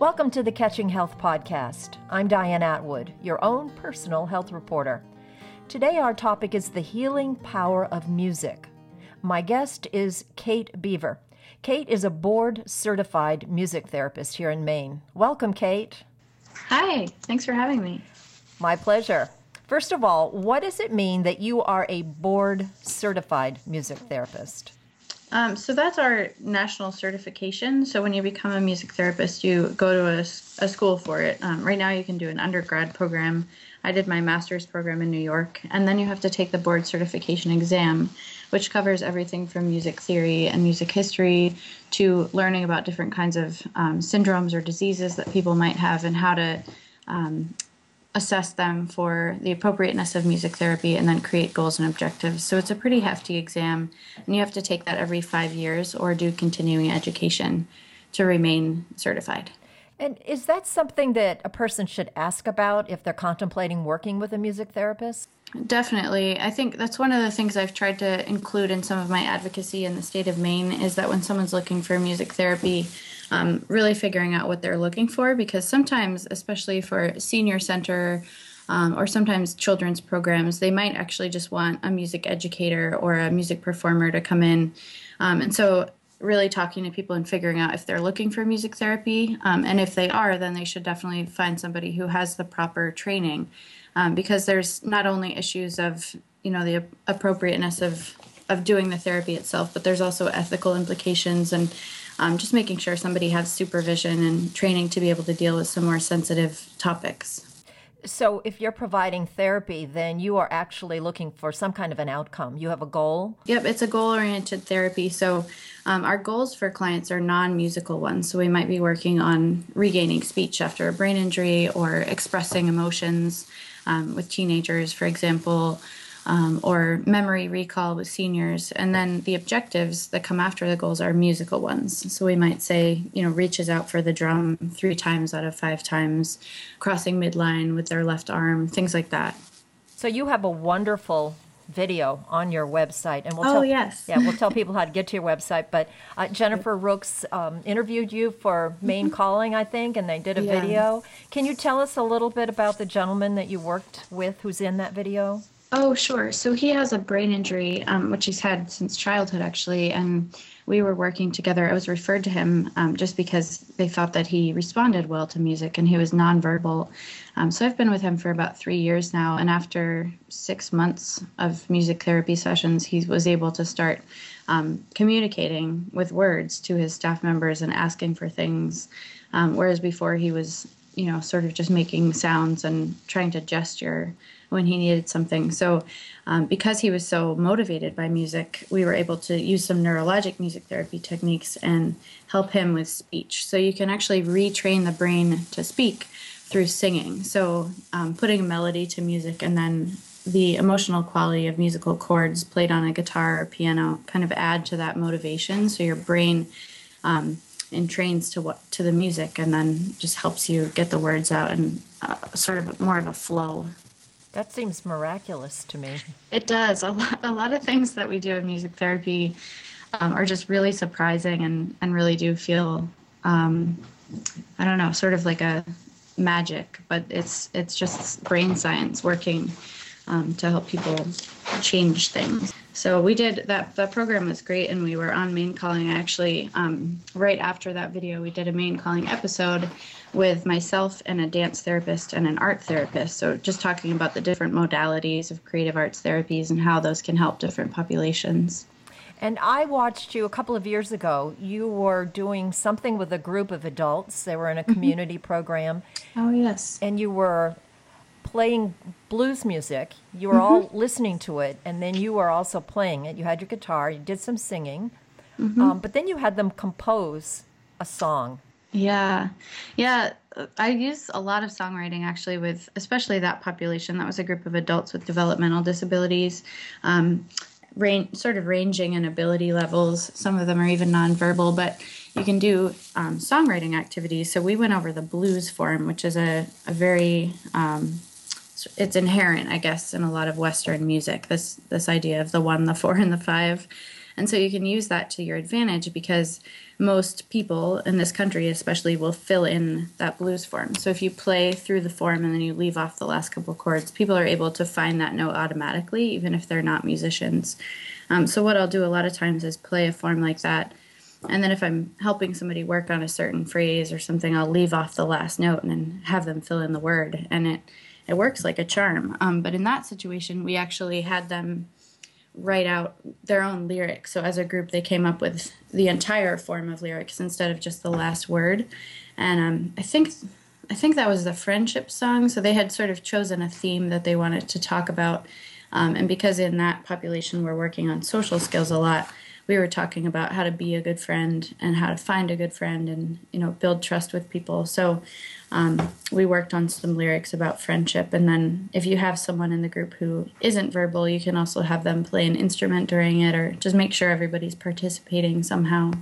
Welcome to the Catching Health Podcast. I'm Diane Atwood, your own personal health reporter. Today, our topic is the healing power of music. My guest is Kate Beaver. Kate is a board certified music therapist here in Maine. Welcome, Kate. Hi, thanks for having me. My pleasure. First of all, what does it mean that you are a board certified music therapist? Um, so that's our national certification. So when you become a music therapist, you go to a, a school for it. Um, right now, you can do an undergrad program. I did my master's program in New York, and then you have to take the board certification exam, which covers everything from music theory and music history to learning about different kinds of um, syndromes or diseases that people might have and how to um, assess them for the appropriateness of music therapy and then create goals and objectives. So it's a pretty hefty exam, and you have to take that every five years or do continuing education to remain certified. And is that something that a person should ask about if they're contemplating working with a music therapist? Definitely. I think that's one of the things I've tried to include in some of my advocacy in the state of Maine is that when someone's looking for music therapy, um, really figuring out what they're looking for because sometimes, especially for senior center um, or sometimes children's programs, they might actually just want a music educator or a music performer to come in. Um, and so, really talking to people and figuring out if they're looking for music therapy. Um, and if they are, then they should definitely find somebody who has the proper training um, because there's not only issues of you know the appropriateness of of doing the therapy itself, but there's also ethical implications and um, just making sure somebody has supervision and training to be able to deal with some more sensitive topics. So, if you're providing therapy, then you are actually looking for some kind of an outcome. You have a goal? Yep, it's a goal oriented therapy. So, um, our goals for clients are non musical ones. So, we might be working on regaining speech after a brain injury or expressing emotions um, with teenagers, for example um, or memory recall with seniors. And then the objectives that come after the goals are musical ones. So we might say, you know, reaches out for the drum three times out of five times, crossing midline with their left arm, things like that. So you have a wonderful video on your website, and we'll oh, tell, yes, yeah, we'll tell people how to get to your website. But uh, Jennifer Rooks um, interviewed you for Maine mm-hmm. Calling, I think, and they did a yeah. video. Can you tell us a little bit about the gentleman that you worked with, who's in that video? Oh, sure. So he has a brain injury, um, which he's had since childhood, actually. And we were working together. I was referred to him um, just because they thought that he responded well to music and he was nonverbal. Um, so I've been with him for about three years now. And after six months of music therapy sessions, he was able to start um, communicating with words to his staff members and asking for things. Um, whereas before he was, you know, sort of just making sounds and trying to gesture when he needed something. So, um, because he was so motivated by music, we were able to use some neurologic music therapy techniques and help him with speech. So, you can actually retrain the brain to speak through singing. So, um, putting a melody to music and then the emotional quality of musical chords played on a guitar or piano kind of add to that motivation. So, your brain um, entrains to what to the music and then just helps you get the words out and uh, sort of more of a flow that seems miraculous to me. It does. A lot, a lot of things that we do in music therapy um, are just really surprising and, and really do feel, um, I don't know, sort of like a magic, but it's it's just brain science working um, to help people change things. So we did that. That program was great, and we were on Maine Calling. Actually, um, right after that video, we did a Maine Calling episode with myself and a dance therapist and an art therapist. So just talking about the different modalities of creative arts therapies and how those can help different populations. And I watched you a couple of years ago. You were doing something with a group of adults. They were in a mm-hmm. community program. Oh, yes. And you were playing blues music. You were mm-hmm. all listening to it, and then you were also playing it. You had your guitar, you did some singing, mm-hmm. um, but then you had them compose a song. Yeah. Yeah. I use a lot of songwriting actually with especially that population. That was a group of adults with developmental disabilities, um, range, sort of ranging in ability levels. Some of them are even nonverbal, but you can do um, songwriting activities. So we went over the blues form, which is a, a very um, it's inherent, I guess, in a lot of Western music. This this idea of the one, the four, and the five. And so you can use that to your advantage because most people in this country, especially, will fill in that blues form. So if you play through the form and then you leave off the last couple chords, people are able to find that note automatically, even if they're not musicians. Um, so what I'll do a lot of times is play a form like that. And then if I'm helping somebody work on a certain phrase or something, I'll leave off the last note and have them fill in the word. And it, it works like a charm. Um, but in that situation, we actually had them write out their own lyrics. So as a group, they came up with the entire form of lyrics instead of just the last word. And um, I think I think that was the friendship song. So they had sort of chosen a theme that they wanted to talk about. Um, and because in that population we're working on social skills a lot, we were talking about how to be a good friend and how to find a good friend and you know build trust with people. So um, we worked on some lyrics about friendship. And then if you have someone in the group who isn't verbal, you can also have them play an instrument during it or just make sure everybody's participating somehow.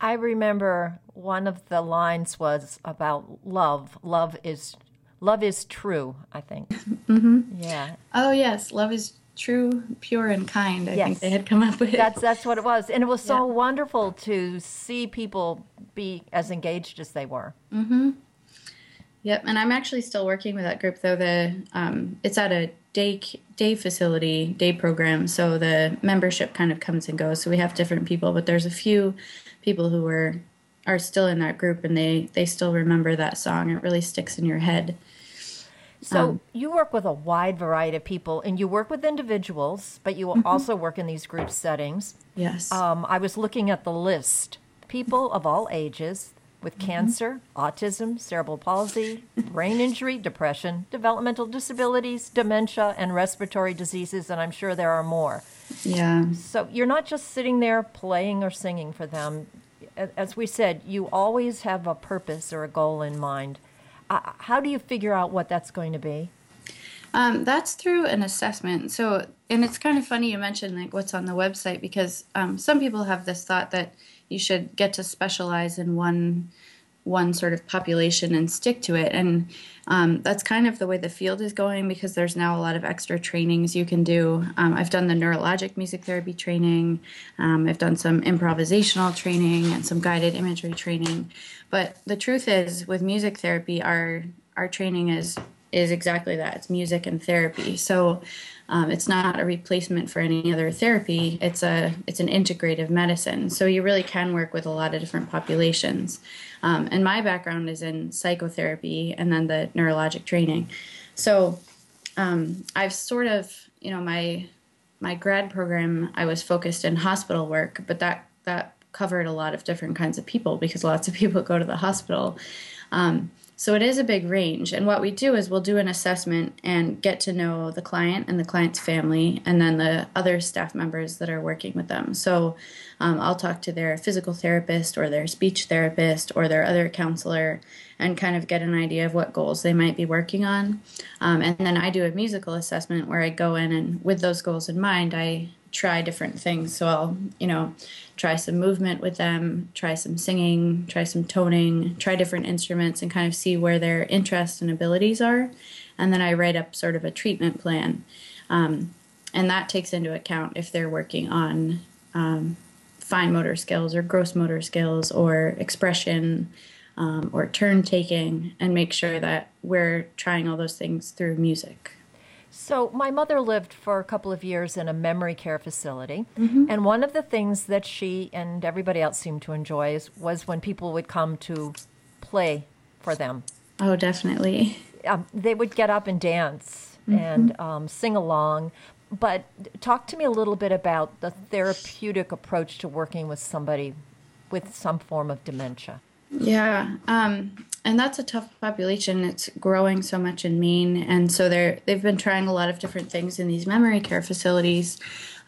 I remember one of the lines was about love. Love is love is true, I think. mm-hmm. Yeah. Oh yes, love is true, pure, and kind. I yes. think they had come up with. That's that's what it was, and it was so yeah. wonderful to see people be as engaged as they were. Mm-hmm. Yep, and I'm actually still working with that group though. The um, it's at a day day facility, day program, so the membership kind of comes and goes. So we have different people, but there's a few people who are are still in that group, and they they still remember that song. It really sticks in your head. So um, you work with a wide variety of people, and you work with individuals, but you mm-hmm. also work in these group settings. Yes. Um, I was looking at the list. People of all ages with mm-hmm. cancer, autism, cerebral palsy, brain injury, depression, developmental disabilities, dementia, and respiratory diseases, and I'm sure there are more. Yeah. So you're not just sitting there playing or singing for them. As we said, you always have a purpose or a goal in mind. Uh, how do you figure out what that's going to be? Um, that's through an assessment. So, and it's kind of funny you mentioned like what's on the website because um, some people have this thought that you should get to specialize in one one sort of population and stick to it. And um, that's kind of the way the field is going because there's now a lot of extra trainings you can do. Um, I've done the neurologic music therapy training, um, I've done some improvisational training and some guided imagery training. But the truth is, with music therapy, our our training is is exactly that. It's music and therapy. So um, it's not a replacement for any other therapy. It's a it's an integrative medicine. So you really can work with a lot of different populations. Um, and my background is in psychotherapy and then the neurologic training. So um, I've sort of you know my my grad program I was focused in hospital work, but that that covered a lot of different kinds of people because lots of people go to the hospital. Um, so it is a big range. And what we do is we'll do an assessment and get to know the client and the client's family and then the other staff members that are working with them. So um, I'll talk to their physical therapist or their speech therapist or their other counselor and kind of get an idea of what goals they might be working on. Um, and then I do a musical assessment where I go in and with those goals in mind, I try different things. So I'll, you know, try some movement with them, try some singing, try some toning, try different instruments and kind of see where their interests and abilities are. And then I write up sort of a treatment plan. Um, and that takes into account if they're working on um, fine motor skills or gross motor skills or expression um, or turn taking and make sure that we're trying all those things through music. So, my mother lived for a couple of years in a memory care facility. Mm-hmm. And one of the things that she and everybody else seemed to enjoy is, was when people would come to play for them. Oh, definitely. Um, they would get up and dance mm-hmm. and um, sing along. But talk to me a little bit about the therapeutic approach to working with somebody with some form of dementia. Yeah, um, and that's a tough population. It's growing so much in Maine, and so they're they've been trying a lot of different things in these memory care facilities.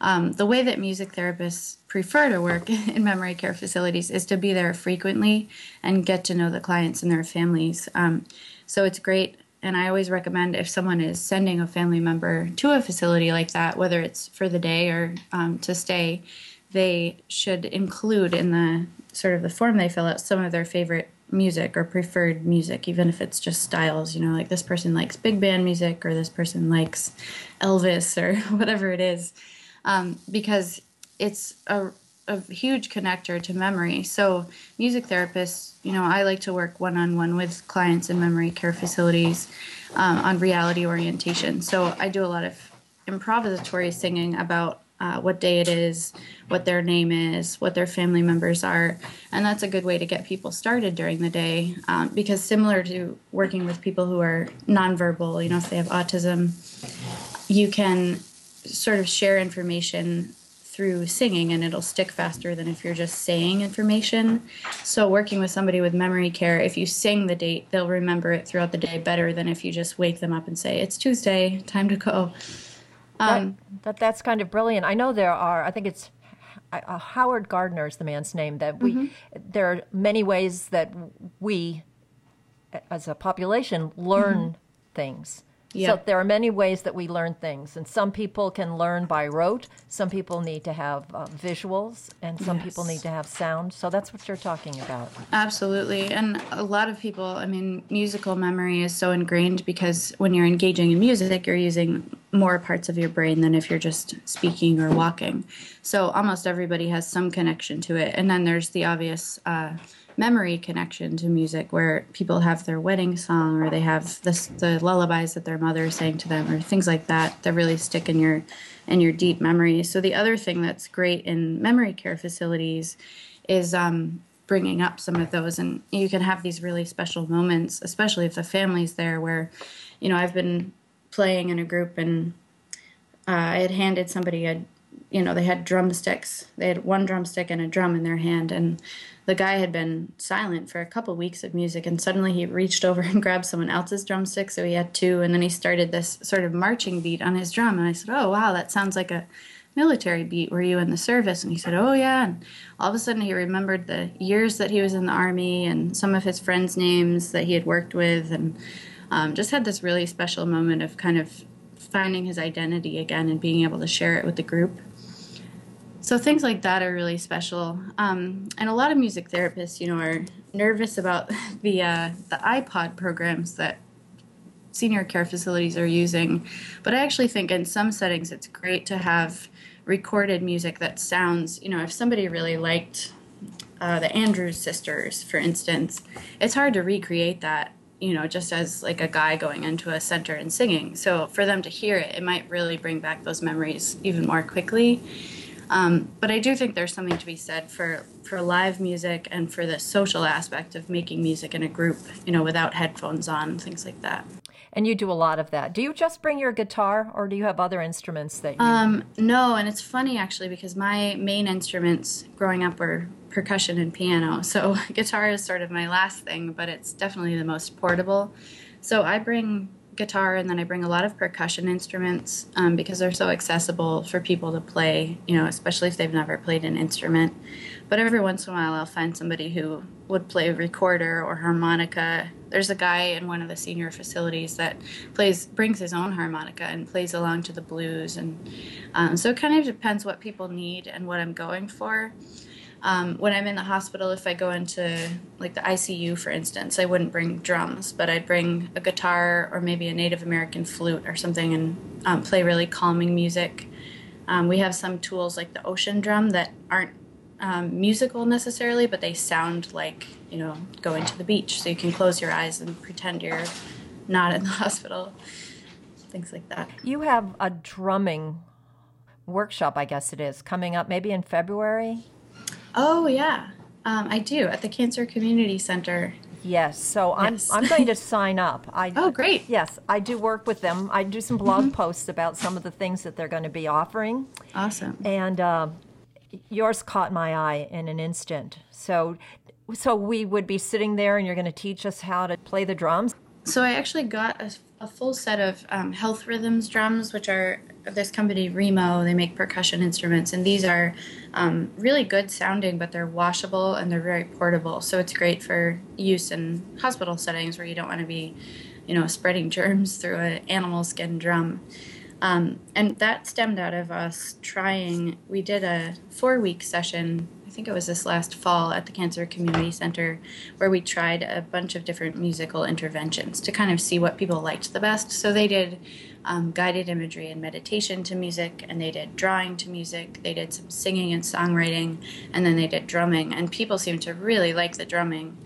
Um, the way that music therapists prefer to work in memory care facilities is to be there frequently and get to know the clients and their families. Um, so it's great, and I always recommend if someone is sending a family member to a facility like that, whether it's for the day or um, to stay, they should include in the sort of the form they fill out some of their favorite music or preferred music, even if it's just styles. You know, like this person likes big band music or this person likes Elvis or whatever it is, um, because it's a a huge connector to memory. So, music therapists, you know, I like to work one on one with clients in memory care facilities um, on reality orientation. So, I do a lot of improvisatory singing about uh, what day it is, what their name is, what their family members are. And that's a good way to get people started during the day um, because, similar to working with people who are nonverbal, you know, if they have autism, you can sort of share information through singing and it'll stick faster than if you're just saying information. So, working with somebody with memory care, if you sing the date, they'll remember it throughout the day better than if you just wake them up and say, It's Tuesday, time to go. Um, that, that, that's kind of brilliant. I know there are, I think it's uh, Howard Gardner is the man's name, that we, mm-hmm. there are many ways that we as a population learn mm-hmm. things. So there are many ways that we learn things, and some people can learn by rote. Some people need to have uh, visuals, and some yes. people need to have sound. So that's what you're talking about. Absolutely, and a lot of people. I mean, musical memory is so ingrained because when you're engaging in music, you're using more parts of your brain than if you're just speaking or walking. So almost everybody has some connection to it, and then there's the obvious. Uh, memory connection to music where people have their wedding song or they have this, the lullabies that their mother sang to them or things like that that really stick in your in your deep memory. So the other thing that's great in memory care facilities is um, bringing up some of those and you can have these really special moments especially if the family's there where you know i've been playing in a group and uh, i had handed somebody a you know they had drumsticks. They had one drumstick and a drum in their hand and the guy had been silent for a couple weeks of music and suddenly he reached over and grabbed someone else's drumstick so he had two and then he started this sort of marching beat on his drum and i said oh wow that sounds like a military beat. Were you in the service? And he said oh yeah. And all of a sudden he remembered the years that he was in the army and some of his friends names that he had worked with and um, just had this really special moment of kind of finding his identity again and being able to share it with the group so things like that are really special. Um, and a lot of music therapists, you know, are nervous about the uh, the iPod programs that senior care facilities are using. But I actually think in some settings it's great to have recorded music that sounds, you know, if somebody really liked uh, the Andrews sisters, for instance, it's hard to recreate that you know, just as like a guy going into a center and singing. So for them to hear it, it might really bring back those memories even more quickly. Um, but I do think there's something to be said for for live music and for the social aspect of making music in a group, you know, without headphones on, things like that. And you do a lot of that. Do you just bring your guitar, or do you have other instruments that you? Um, no, and it's funny actually because my main instruments growing up were percussion and piano. So guitar is sort of my last thing, but it's definitely the most portable. So I bring guitar and then I bring a lot of percussion instruments um, because they're so accessible for people to play, you know, especially if they've never played an instrument. But every once in a while, I'll find somebody who would play recorder or harmonica. There's a guy in one of the senior facilities that plays, brings his own harmonica and plays along to the blues, and um, so it kind of depends what people need and what I'm going for. Um, when I'm in the hospital, if I go into like the ICU, for instance, I wouldn't bring drums, but I'd bring a guitar or maybe a Native American flute or something and um, play really calming music. Um, we have some tools like the ocean drum that aren't um, musical necessarily, but they sound like you know going to the beach. So you can close your eyes and pretend you're not in the hospital. Things like that. You have a drumming workshop, I guess it is, coming up maybe in February. Oh yeah, um, I do at the Cancer Community Center. Yes, so I'm. I'm going to sign up. I, oh, great. Yes, I do work with them. I do some blog mm-hmm. posts about some of the things that they're going to be offering. Awesome. And uh, yours caught my eye in an instant. So, so we would be sitting there, and you're going to teach us how to play the drums. So I actually got a, a full set of um, Health Rhythms drums, which are this company Remo. They make percussion instruments, and these are um, really good sounding, but they're washable and they're very portable. So it's great for use in hospital settings where you don't want to be, you know, spreading germs through an animal skin drum. Um, and that stemmed out of us trying. We did a four week session, think it was this last fall at the Cancer Community Center, where we tried a bunch of different musical interventions to kind of see what people liked the best. So they did um, guided imagery and meditation to music, and they did drawing to music. They did some singing and songwriting, and then they did drumming. And people seemed to really like the drumming.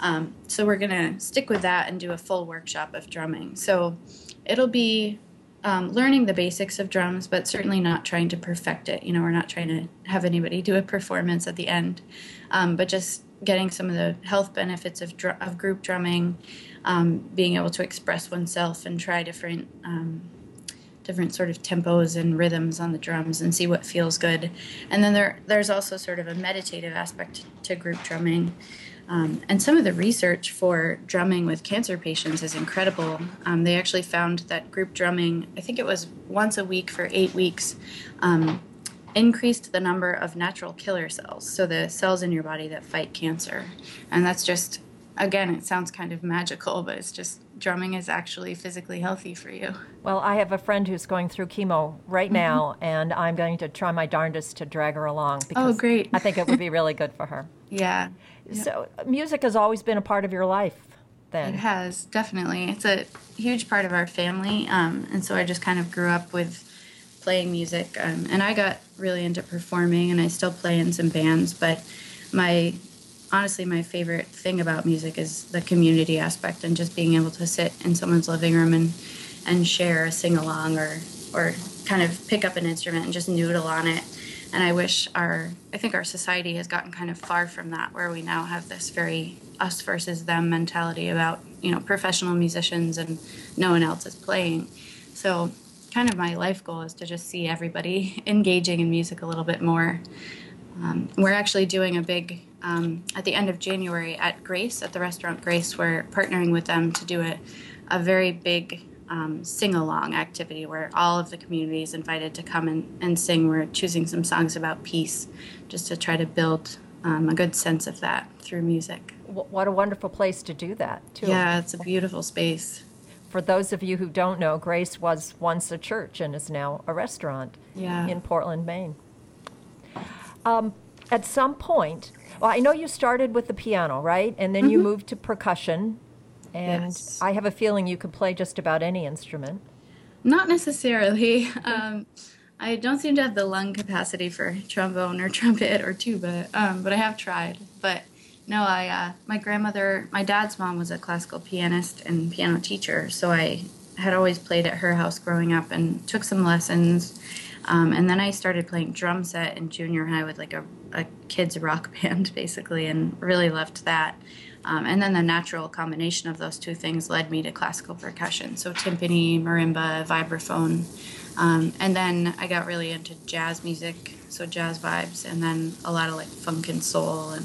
Um, so we're going to stick with that and do a full workshop of drumming. So it'll be um, learning the basics of drums, but certainly not trying to perfect it. You know, we're not trying to have anybody do a performance at the end, um, but just getting some of the health benefits of, dr- of group drumming, um, being able to express oneself and try different um, different sort of tempos and rhythms on the drums and see what feels good. And then there there's also sort of a meditative aspect to group drumming. Um, and some of the research for drumming with cancer patients is incredible. Um, they actually found that group drumming, I think it was once a week for eight weeks, um, increased the number of natural killer cells, so the cells in your body that fight cancer. And that's just, again, it sounds kind of magical, but it's just drumming is actually physically healthy for you. Well, I have a friend who's going through chemo right mm-hmm. now, and I'm going to try my darndest to drag her along oh, because oh, great. I think it would be really good for her. Yeah. So, music has always been a part of your life. Then. It has definitely. It's a huge part of our family, um, and so I just kind of grew up with playing music. Um, and I got really into performing, and I still play in some bands. But my honestly, my favorite thing about music is the community aspect and just being able to sit in someone's living room and and share a sing along or or kind of pick up an instrument and just noodle on it. And I wish our I think our society has gotten kind of far from that where we now have this very us versus them mentality about, you know, professional musicians and no one else is playing. So kind of my life goal is to just see everybody engaging in music a little bit more. Um, we're actually doing a big um, at the end of January at Grace, at the restaurant Grace. We're partnering with them to do a, a very big um, sing along activity where all of the community is invited to come and, and sing. We're choosing some songs about peace just to try to build um, a good sense of that through music. What a wonderful place to do that, too. Yeah, it's a beautiful space. For those of you who don't know, Grace was once a church and is now a restaurant yeah. in Portland, Maine. Um, at some point, well, I know you started with the piano, right? And then mm-hmm. you moved to percussion. And yes. I have a feeling you could play just about any instrument. Not necessarily. Um, I don't seem to have the lung capacity for trombone or trumpet or tuba, um, but I have tried. But no, I uh, my grandmother, my dad's mom was a classical pianist and piano teacher, so I had always played at her house growing up and took some lessons um, and then I started playing drum set in junior high with like a, a kids rock band basically, and really loved that. Um, and then the natural combination of those two things led me to classical percussion, so timpani, marimba, vibraphone. Um, and then I got really into jazz music, so jazz vibes, and then a lot of like funk and soul and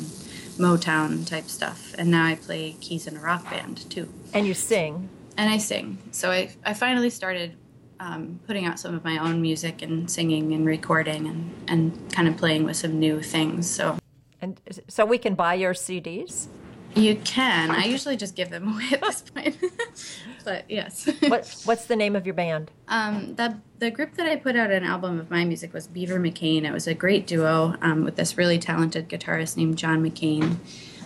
Motown type stuff. And now I play keys in a rock band too. And you sing? And I sing. So I, I finally started um, putting out some of my own music and singing and recording and, and kind of playing with some new things. So, and so we can buy your CDs. You can. I usually just give them away at this point. but yes. what, what's the name of your band? Um, the the group that I put out an album of my music was Beaver McCain. It was a great duo um, with this really talented guitarist named John McCain.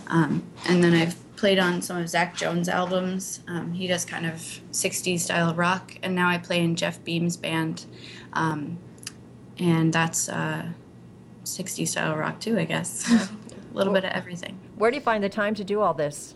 Um, and then I've played on some of Zach Jones' albums. Um, he does kind of 60s style rock, and now I play in Jeff Beam's band, um, and that's uh, 60s style rock too, I guess. a little bit of everything. Where do you find the time to do all this?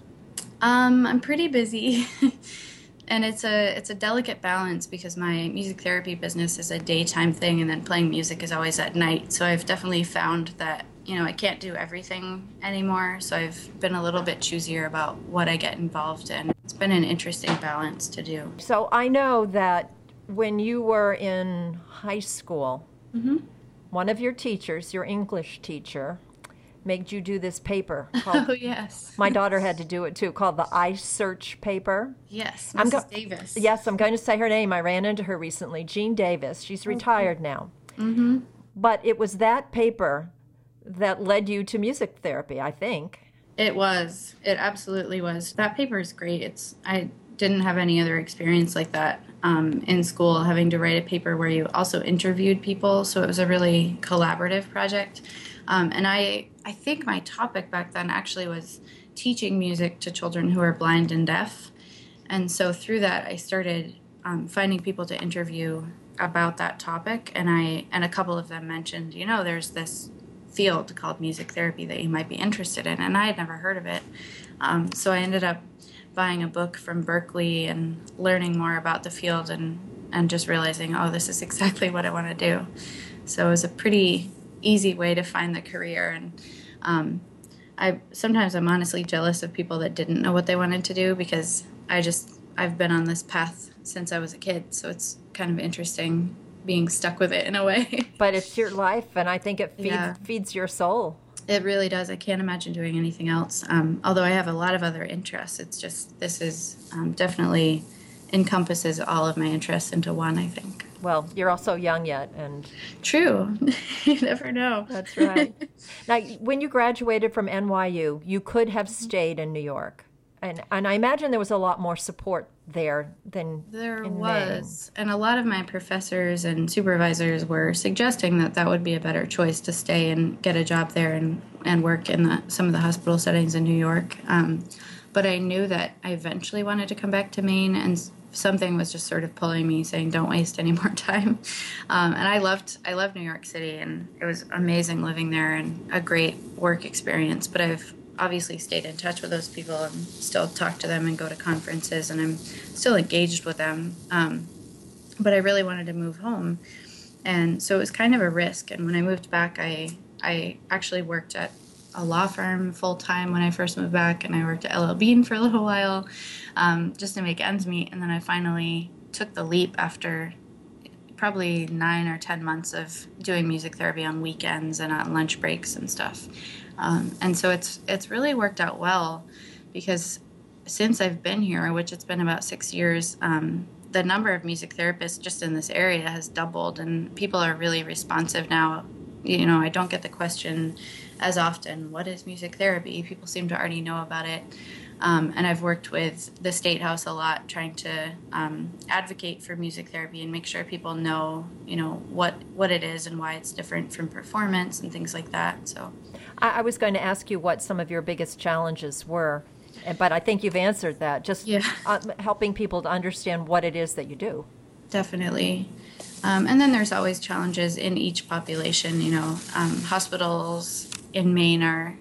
Um, I'm pretty busy. and it's a it's a delicate balance because my music therapy business is a daytime thing and then playing music is always at night so i've definitely found that you know, I can't do everything anymore. So I've been a little bit choosier about what I get involved in. It's been an interesting balance to do. So I know that when you were in high school, mm-hmm. one of your teachers, your English teacher, made you do this paper. Called, oh yes. my daughter had to do it too, called the I Search paper. Yes, Mrs. Go- Davis. Yes, I'm going to say her name. I ran into her recently, Jean Davis. She's retired now. Mm-hmm. But it was that paper that led you to music therapy, I think. It was. It absolutely was. That paper is great. It's I didn't have any other experience like that um, in school, having to write a paper where you also interviewed people. So it was a really collaborative project. Um, and I, I think my topic back then actually was teaching music to children who are blind and deaf. And so through that, I started um, finding people to interview about that topic. And I and a couple of them mentioned, you know, there's this field called music therapy that you might be interested in, and I had never heard of it. Um, so I ended up buying a book from Berkeley and learning more about the field and and just realizing, oh, this is exactly what I want to do. So it was a pretty easy way to find the career and um, I sometimes I'm honestly jealous of people that didn't know what they wanted to do because I just I've been on this path since I was a kid, so it's kind of interesting being stuck with it in a way. but it's your life, and I think it feeds yeah. feeds your soul. It really does. I can't imagine doing anything else. Um, although I have a lot of other interests, it's just this is um, definitely encompasses all of my interests into one. I think. Well, you're also young yet, and true. you never know. That's right. now, when you graduated from NYU, you could have stayed in New York and and I imagine there was a lot more support there than there was, and a lot of my professors and supervisors were suggesting that that would be a better choice to stay and get a job there and and work in the, some of the hospital settings in New York. Um, but I knew that I eventually wanted to come back to Maine, and something was just sort of pulling me, saying, "Don't waste any more time." Um, and I loved I loved New York City, and it was amazing living there and a great work experience. But I've obviously stayed in touch with those people and still talk to them and go to conferences and I'm still engaged with them. Um, but I really wanted to move home, and so it was kind of a risk. And when I moved back, I I actually worked at a law firm full time when I first moved back, and I worked at LL Bean for a little while, um, just to make ends meet. And then I finally took the leap after probably nine or ten months of doing music therapy on weekends and on lunch breaks and stuff. Um, and so it's it's really worked out well because since I've been here, which it's been about six years, um, the number of music therapists just in this area has doubled, and people are really responsive now. You know, I don't get the question as often, "What is music therapy?" People seem to already know about it. Um, and I've worked with the State House a lot, trying to um, advocate for music therapy and make sure people know, you know, what what it is and why it's different from performance and things like that. So, I, I was going to ask you what some of your biggest challenges were, but I think you've answered that. Just yeah. uh, helping people to understand what it is that you do. Definitely. Um, and then there's always challenges in each population. You know, um, hospitals in Maine are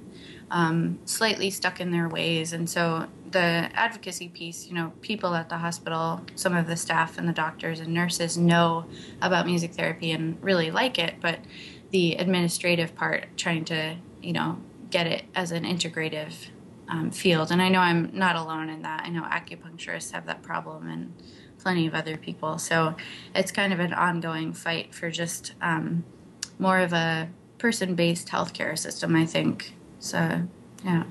um, slightly stuck in their ways. And so the advocacy piece, you know, people at the hospital, some of the staff and the doctors and nurses know about music therapy and really like it, but the administrative part, trying to, you know, get it as an integrative um, field. And I know I'm not alone in that. I know acupuncturists have that problem and plenty of other people. So it's kind of an ongoing fight for just um, more of a person based healthcare system, I think. So, yeah.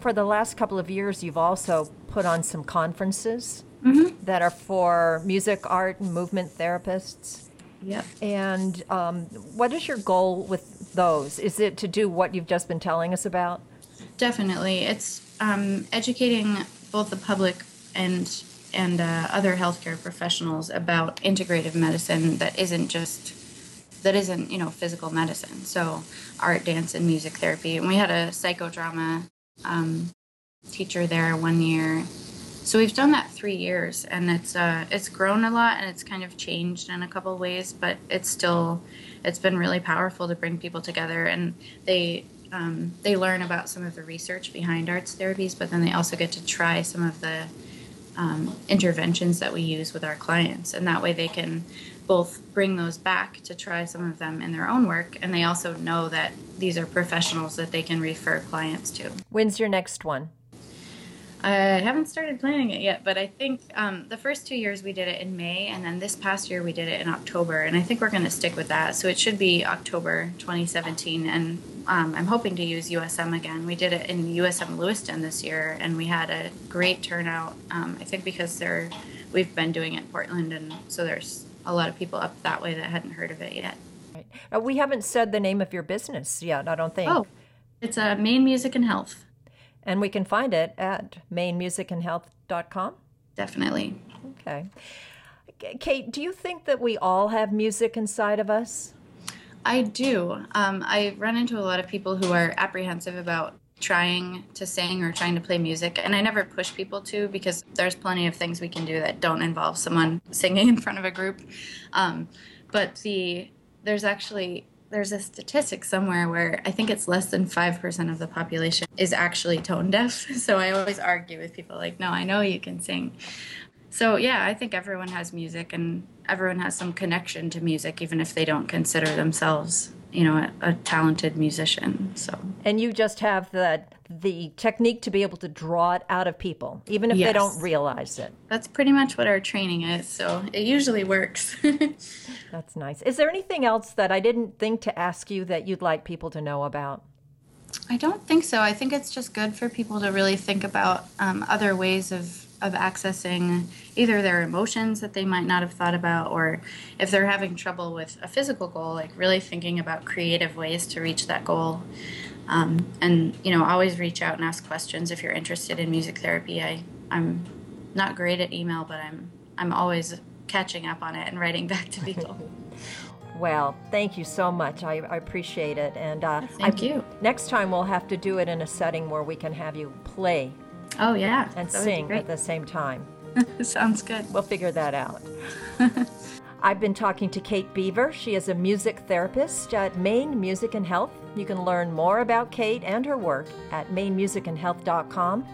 For the last couple of years, you've also put on some conferences mm-hmm. that are for music, art, and movement therapists. Yeah. And um, what is your goal with those? Is it to do what you've just been telling us about? Definitely. It's um, educating both the public and and uh, other healthcare professionals about integrative medicine that isn't just that isn't you know physical medicine so art dance and music therapy and we had a psychodrama um, teacher there one year so we've done that three years and it's uh, it's grown a lot and it's kind of changed in a couple ways but it's still it's been really powerful to bring people together and they um, they learn about some of the research behind arts therapies but then they also get to try some of the um, interventions that we use with our clients and that way they can both bring those back to try some of them in their own work, and they also know that these are professionals that they can refer clients to. When's your next one? I haven't started planning it yet, but I think um, the first two years we did it in May, and then this past year we did it in October, and I think we're going to stick with that. So it should be October 2017, and um, I'm hoping to use USM again. We did it in USM Lewiston this year, and we had a great turnout. Um, I think because they're we've been doing it in Portland, and so there's a lot of people up that way that hadn't heard of it yet. Right. Uh, we haven't said the name of your business yet, I don't think. Oh, it's uh, Maine Music and Health. And we can find it at mainemusicandhealth.com? Definitely. Okay. Kate, do you think that we all have music inside of us? I do. Um, I run into a lot of people who are apprehensive about trying to sing or trying to play music and i never push people to because there's plenty of things we can do that don't involve someone singing in front of a group um, but the there's actually there's a statistic somewhere where I think it's less than 5% of the population is actually tone deaf. So I always argue with people like, no, I know you can sing. So yeah, I think everyone has music and everyone has some connection to music, even if they don't consider themselves, you know, a, a talented musician. So And you just have the the technique to be able to draw it out of people, even if Yes. they don't realize it. that's pretty much what our training is. So it usually works. That's nice. Is there anything else that I didn't think to ask you that you'd like people to know about? I don't think so. I think it's just good for people to really think about um, other ways of, of accessing either their emotions that they might not have thought about, or if they're having trouble with a physical goal, like really thinking about creative ways to reach that goal. Um, and you know, always reach out and ask questions if you're interested in music therapy. I I'm not great at email, but I'm I'm always catching up on it and writing back to people. Well, thank you so much. I, I appreciate it. And uh, Thank I- you. Next time we'll have to do it in a setting where we can have you play Oh yeah, and that sing at the same time. Sounds good. We'll figure that out. I've been talking to Kate Beaver. She is a music therapist at Maine Music and Health. You can learn more about Kate and her work at mainemusicandhealth.com.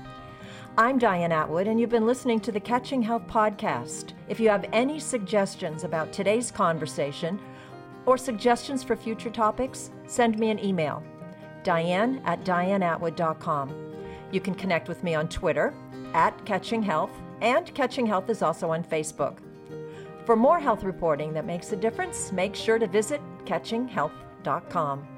I'm Diane Atwood, and you've been listening to the Catching Health podcast. If you have any suggestions about today's conversation or suggestions for future topics, send me an email diane at dianeatwood.com. You can connect with me on Twitter at Catching Health, and Catching Health is also on Facebook. For more health reporting that makes a difference, make sure to visit catchinghealth.com.